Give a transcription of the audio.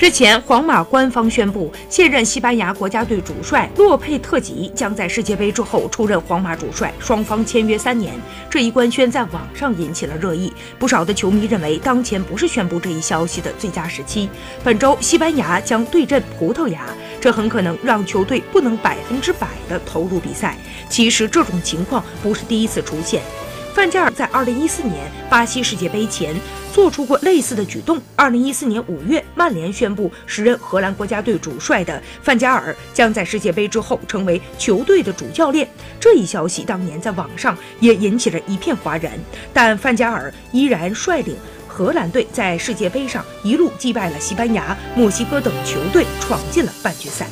日前，皇马官方宣布，现任西班牙国家队主帅洛佩特吉将在世界杯之后出任皇马主帅，双方签约三年。这一官宣在网上引起了热议，不少的球迷认为，当前不是宣布这一消息的最佳时期。本周，西班牙将对阵葡萄牙，这很可能让球队不能百分之百的投入比赛。其实，这种情况不是第一次出现。范加尔在2014年巴西世界杯前做出过类似的举动。2014年5月，曼联宣布时任荷兰国家队主帅的范加尔将在世界杯之后成为球队的主教练。这一消息当年在网上也引起了一片哗然。但范加尔依然率领荷兰队在世界杯上一路击败了西班牙、墨西哥等球队，闯进了半决赛。